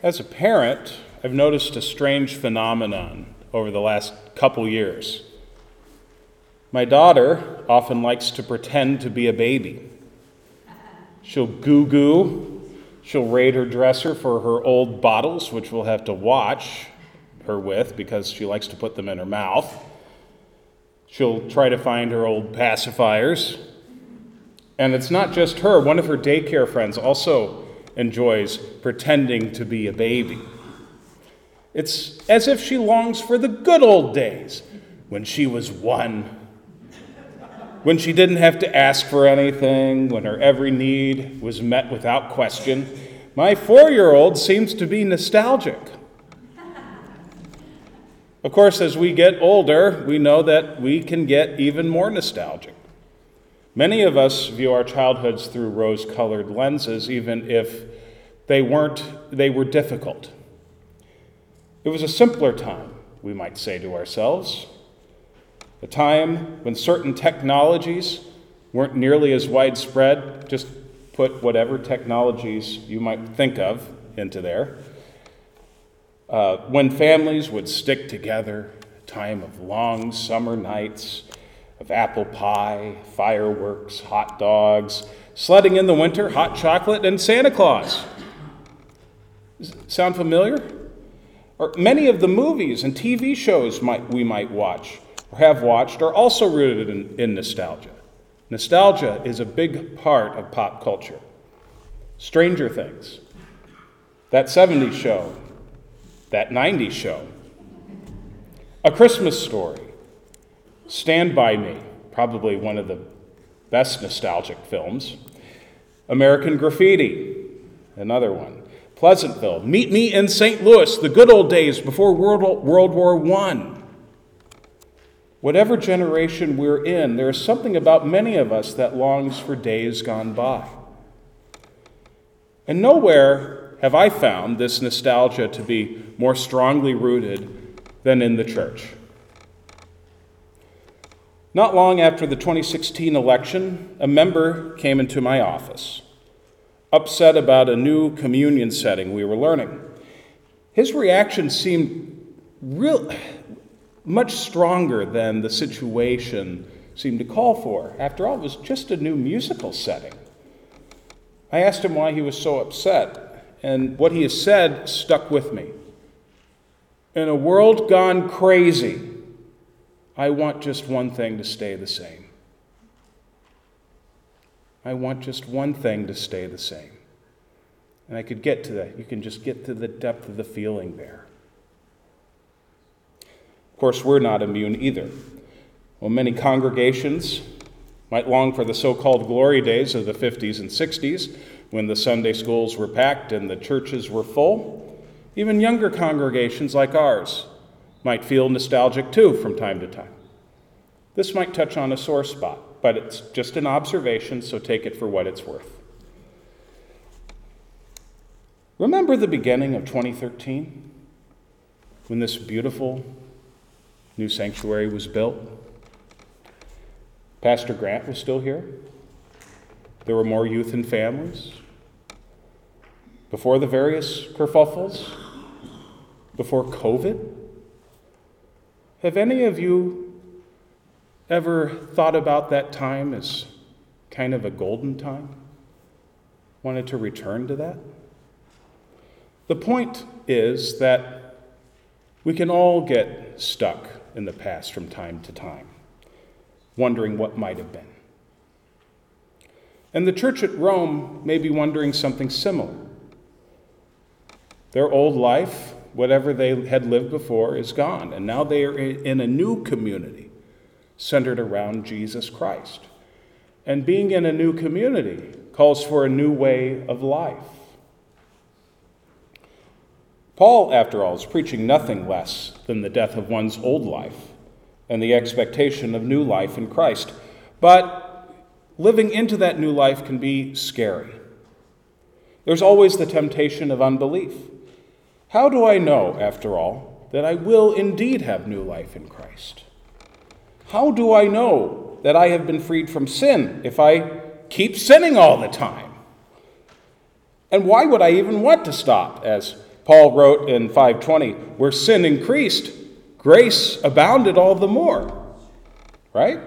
As a parent, I've noticed a strange phenomenon over the last couple years. My daughter often likes to pretend to be a baby. She'll goo goo. She'll raid her dresser for her old bottles, which we'll have to watch her with because she likes to put them in her mouth. She'll try to find her old pacifiers. And it's not just her, one of her daycare friends also enjoys pretending to be a baby. It's as if she longs for the good old days when she was one, when she didn't have to ask for anything, when her every need was met without question. My four year old seems to be nostalgic. Of course, as we get older, we know that we can get even more nostalgic. Many of us view our childhoods through rose colored lenses, even if they weren't, they were difficult. It was a simpler time, we might say to ourselves. A time when certain technologies weren't nearly as widespread. Just put whatever technologies you might think of into there. Uh, when families would stick together, a time of long summer nights, of apple pie, fireworks, hot dogs, sledding in the winter, hot chocolate, and Santa Claus. Sound familiar? Or many of the movies and TV shows might, we might watch or have watched are also rooted in, in nostalgia. Nostalgia is a big part of pop culture. Stranger Things, that 70s show, that 90s show. A Christmas Story, Stand By Me, probably one of the best nostalgic films. American Graffiti, another one. Pleasantville, Meet Me in St. Louis, the good old days before World, World War I. Whatever generation we're in, there is something about many of us that longs for days gone by. And nowhere have I found this nostalgia to be more strongly rooted than in the church. Not long after the 2016 election, a member came into my office, upset about a new communion setting we were learning. His reaction seemed real, much stronger than the situation seemed to call for. After all, it was just a new musical setting. I asked him why he was so upset and what he has said stuck with me. In a world gone crazy, I want just one thing to stay the same. I want just one thing to stay the same. And I could get to that. You can just get to the depth of the feeling there. Of course, we're not immune either. Well, many congregations might long for the so called glory days of the 50s and 60s when the Sunday schools were packed and the churches were full. Even younger congregations like ours might feel nostalgic too from time to time. This might touch on a sore spot, but it's just an observation, so take it for what it's worth. Remember the beginning of 2013 when this beautiful new sanctuary was built? Pastor Grant was still here. There were more youth and families. Before the various kerfuffles, before COVID, have any of you ever thought about that time as kind of a golden time? Wanted to return to that? The point is that we can all get stuck in the past from time to time, wondering what might have been. And the church at Rome may be wondering something similar. Their old life, whatever they had lived before, is gone, and now they are in a new community centered around Jesus Christ. And being in a new community calls for a new way of life. Paul, after all, is preaching nothing less than the death of one's old life and the expectation of new life in Christ. But living into that new life can be scary. There's always the temptation of unbelief. How do I know, after all, that I will indeed have new life in Christ? How do I know that I have been freed from sin if I keep sinning all the time? And why would I even want to stop, as Paul wrote in 520, where sin increased, grace abounded all the more. Right?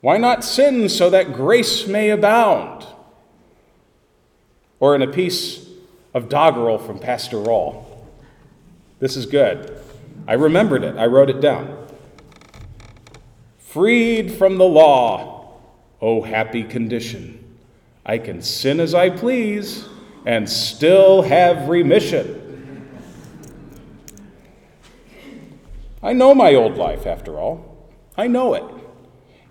Why not sin so that grace may abound? Or in a piece of doggerel from Pastor Rawl. This is good. I remembered it, I wrote it down. Freed from the law, oh happy condition. I can sin as I please and still have remission. I know my old life, after all. I know it.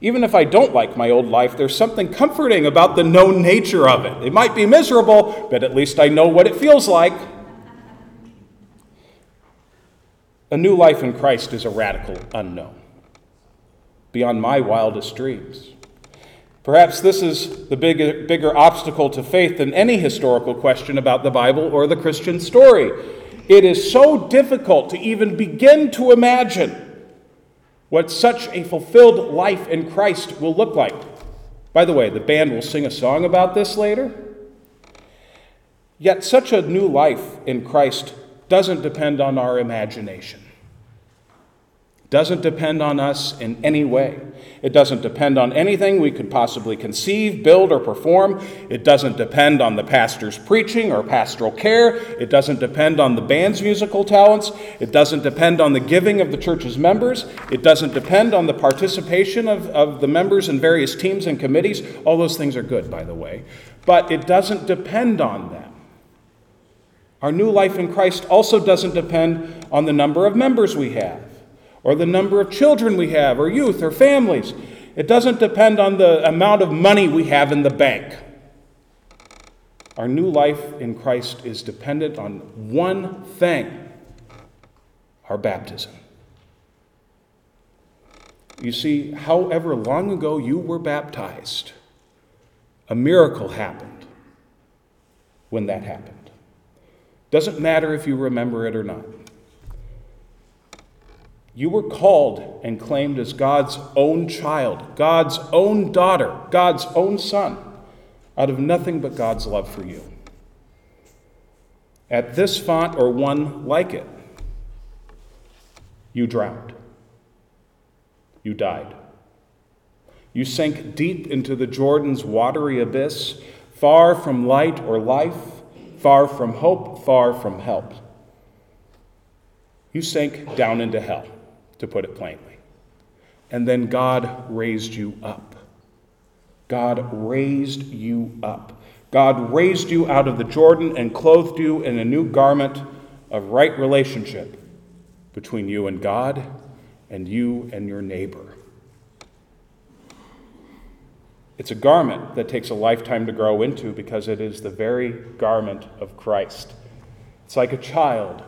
Even if I don't like my old life, there's something comforting about the known nature of it. It might be miserable, but at least I know what it feels like. A new life in Christ is a radical unknown, beyond my wildest dreams. Perhaps this is the bigger, bigger obstacle to faith than any historical question about the Bible or the Christian story. It is so difficult to even begin to imagine what such a fulfilled life in Christ will look like. By the way, the band will sing a song about this later. Yet, such a new life in Christ doesn't depend on our imagination doesn't depend on us in any way. It doesn't depend on anything we could possibly conceive, build, or perform. It doesn't depend on the pastor's preaching or pastoral care. It doesn't depend on the band's musical talents. It doesn't depend on the giving of the church's members. It doesn't depend on the participation of, of the members in various teams and committees. All those things are good, by the way. But it doesn't depend on them. Our new life in Christ also doesn't depend on the number of members we have or the number of children we have, or youth, or families. It doesn't depend on the amount of money we have in the bank. Our new life in Christ is dependent on one thing our baptism. You see, however long ago you were baptized, a miracle happened when that happened. Doesn't matter if you remember it or not. You were called and claimed as God's own child, God's own daughter, God's own son, out of nothing but God's love for you. At this font or one like it, you drowned. You died. You sank deep into the Jordan's watery abyss, far from light or life, far from hope, far from help. You sank down into hell to put it plainly. And then God raised you up. God raised you up. God raised you out of the Jordan and clothed you in a new garment of right relationship between you and God and you and your neighbor. It's a garment that takes a lifetime to grow into because it is the very garment of Christ. It's like a child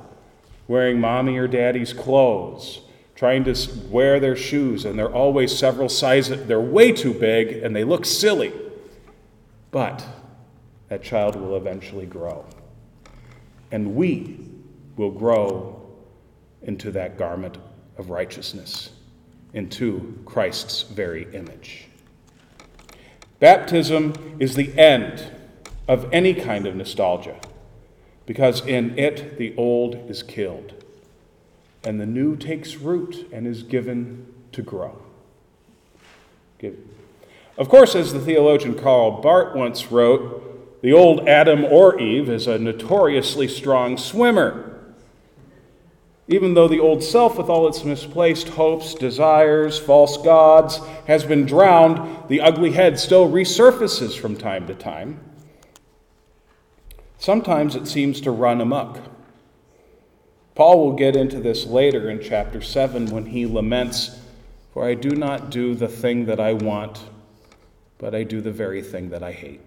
wearing mommy or daddy's clothes trying to wear their shoes, and they're always several sizes, they're way too big, and they look silly. But that child will eventually grow. And we will grow into that garment of righteousness, into Christ's very image. Baptism is the end of any kind of nostalgia, because in it the old is killed and the new takes root and is given to grow. Of course, as the theologian Karl Barth once wrote, the old Adam or Eve is a notoriously strong swimmer. Even though the old self, with all its misplaced hopes, desires, false gods, has been drowned, the ugly head still resurfaces from time to time. Sometimes it seems to run amok. Paul will get into this later in chapter 7 when he laments, For I do not do the thing that I want, but I do the very thing that I hate.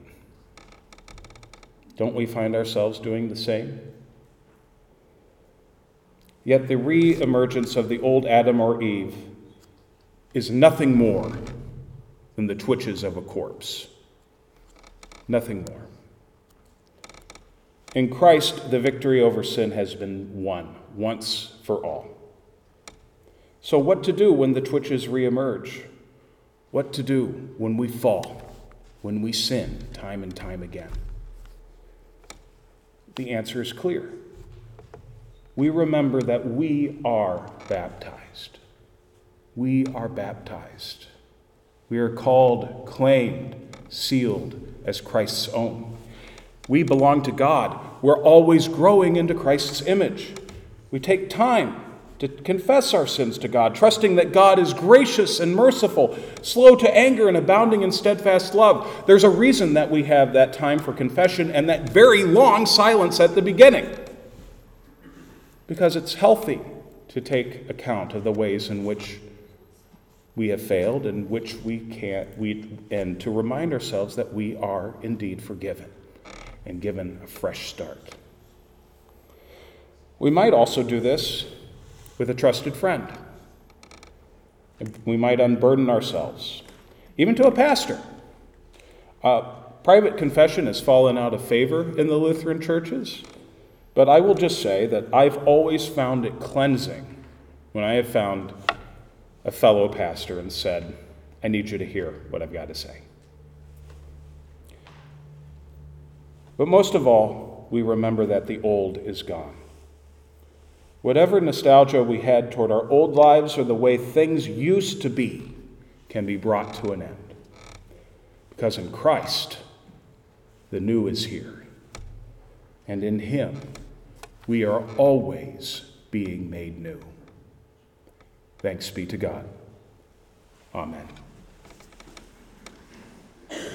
Don't we find ourselves doing the same? Yet the re emergence of the old Adam or Eve is nothing more than the twitches of a corpse. Nothing more. In Christ, the victory over sin has been won once for all. So, what to do when the twitches reemerge? What to do when we fall, when we sin time and time again? The answer is clear. We remember that we are baptized. We are baptized. We are called, claimed, sealed as Christ's own. We belong to God. We're always growing into Christ's image. We take time to confess our sins to God, trusting that God is gracious and merciful, slow to anger, and abounding in steadfast love. There's a reason that we have that time for confession and that very long silence at the beginning. Because it's healthy to take account of the ways in which we have failed and which we can't we and to remind ourselves that we are indeed forgiven and given a fresh start. We might also do this with a trusted friend. We might unburden ourselves, even to a pastor. Uh, private confession has fallen out of favor in the Lutheran churches, but I will just say that I've always found it cleansing when I have found a fellow pastor and said, I need you to hear what I've got to say. But most of all, we remember that the old is gone. Whatever nostalgia we had toward our old lives or the way things used to be can be brought to an end. Because in Christ, the new is here. And in Him, we are always being made new. Thanks be to God. Amen.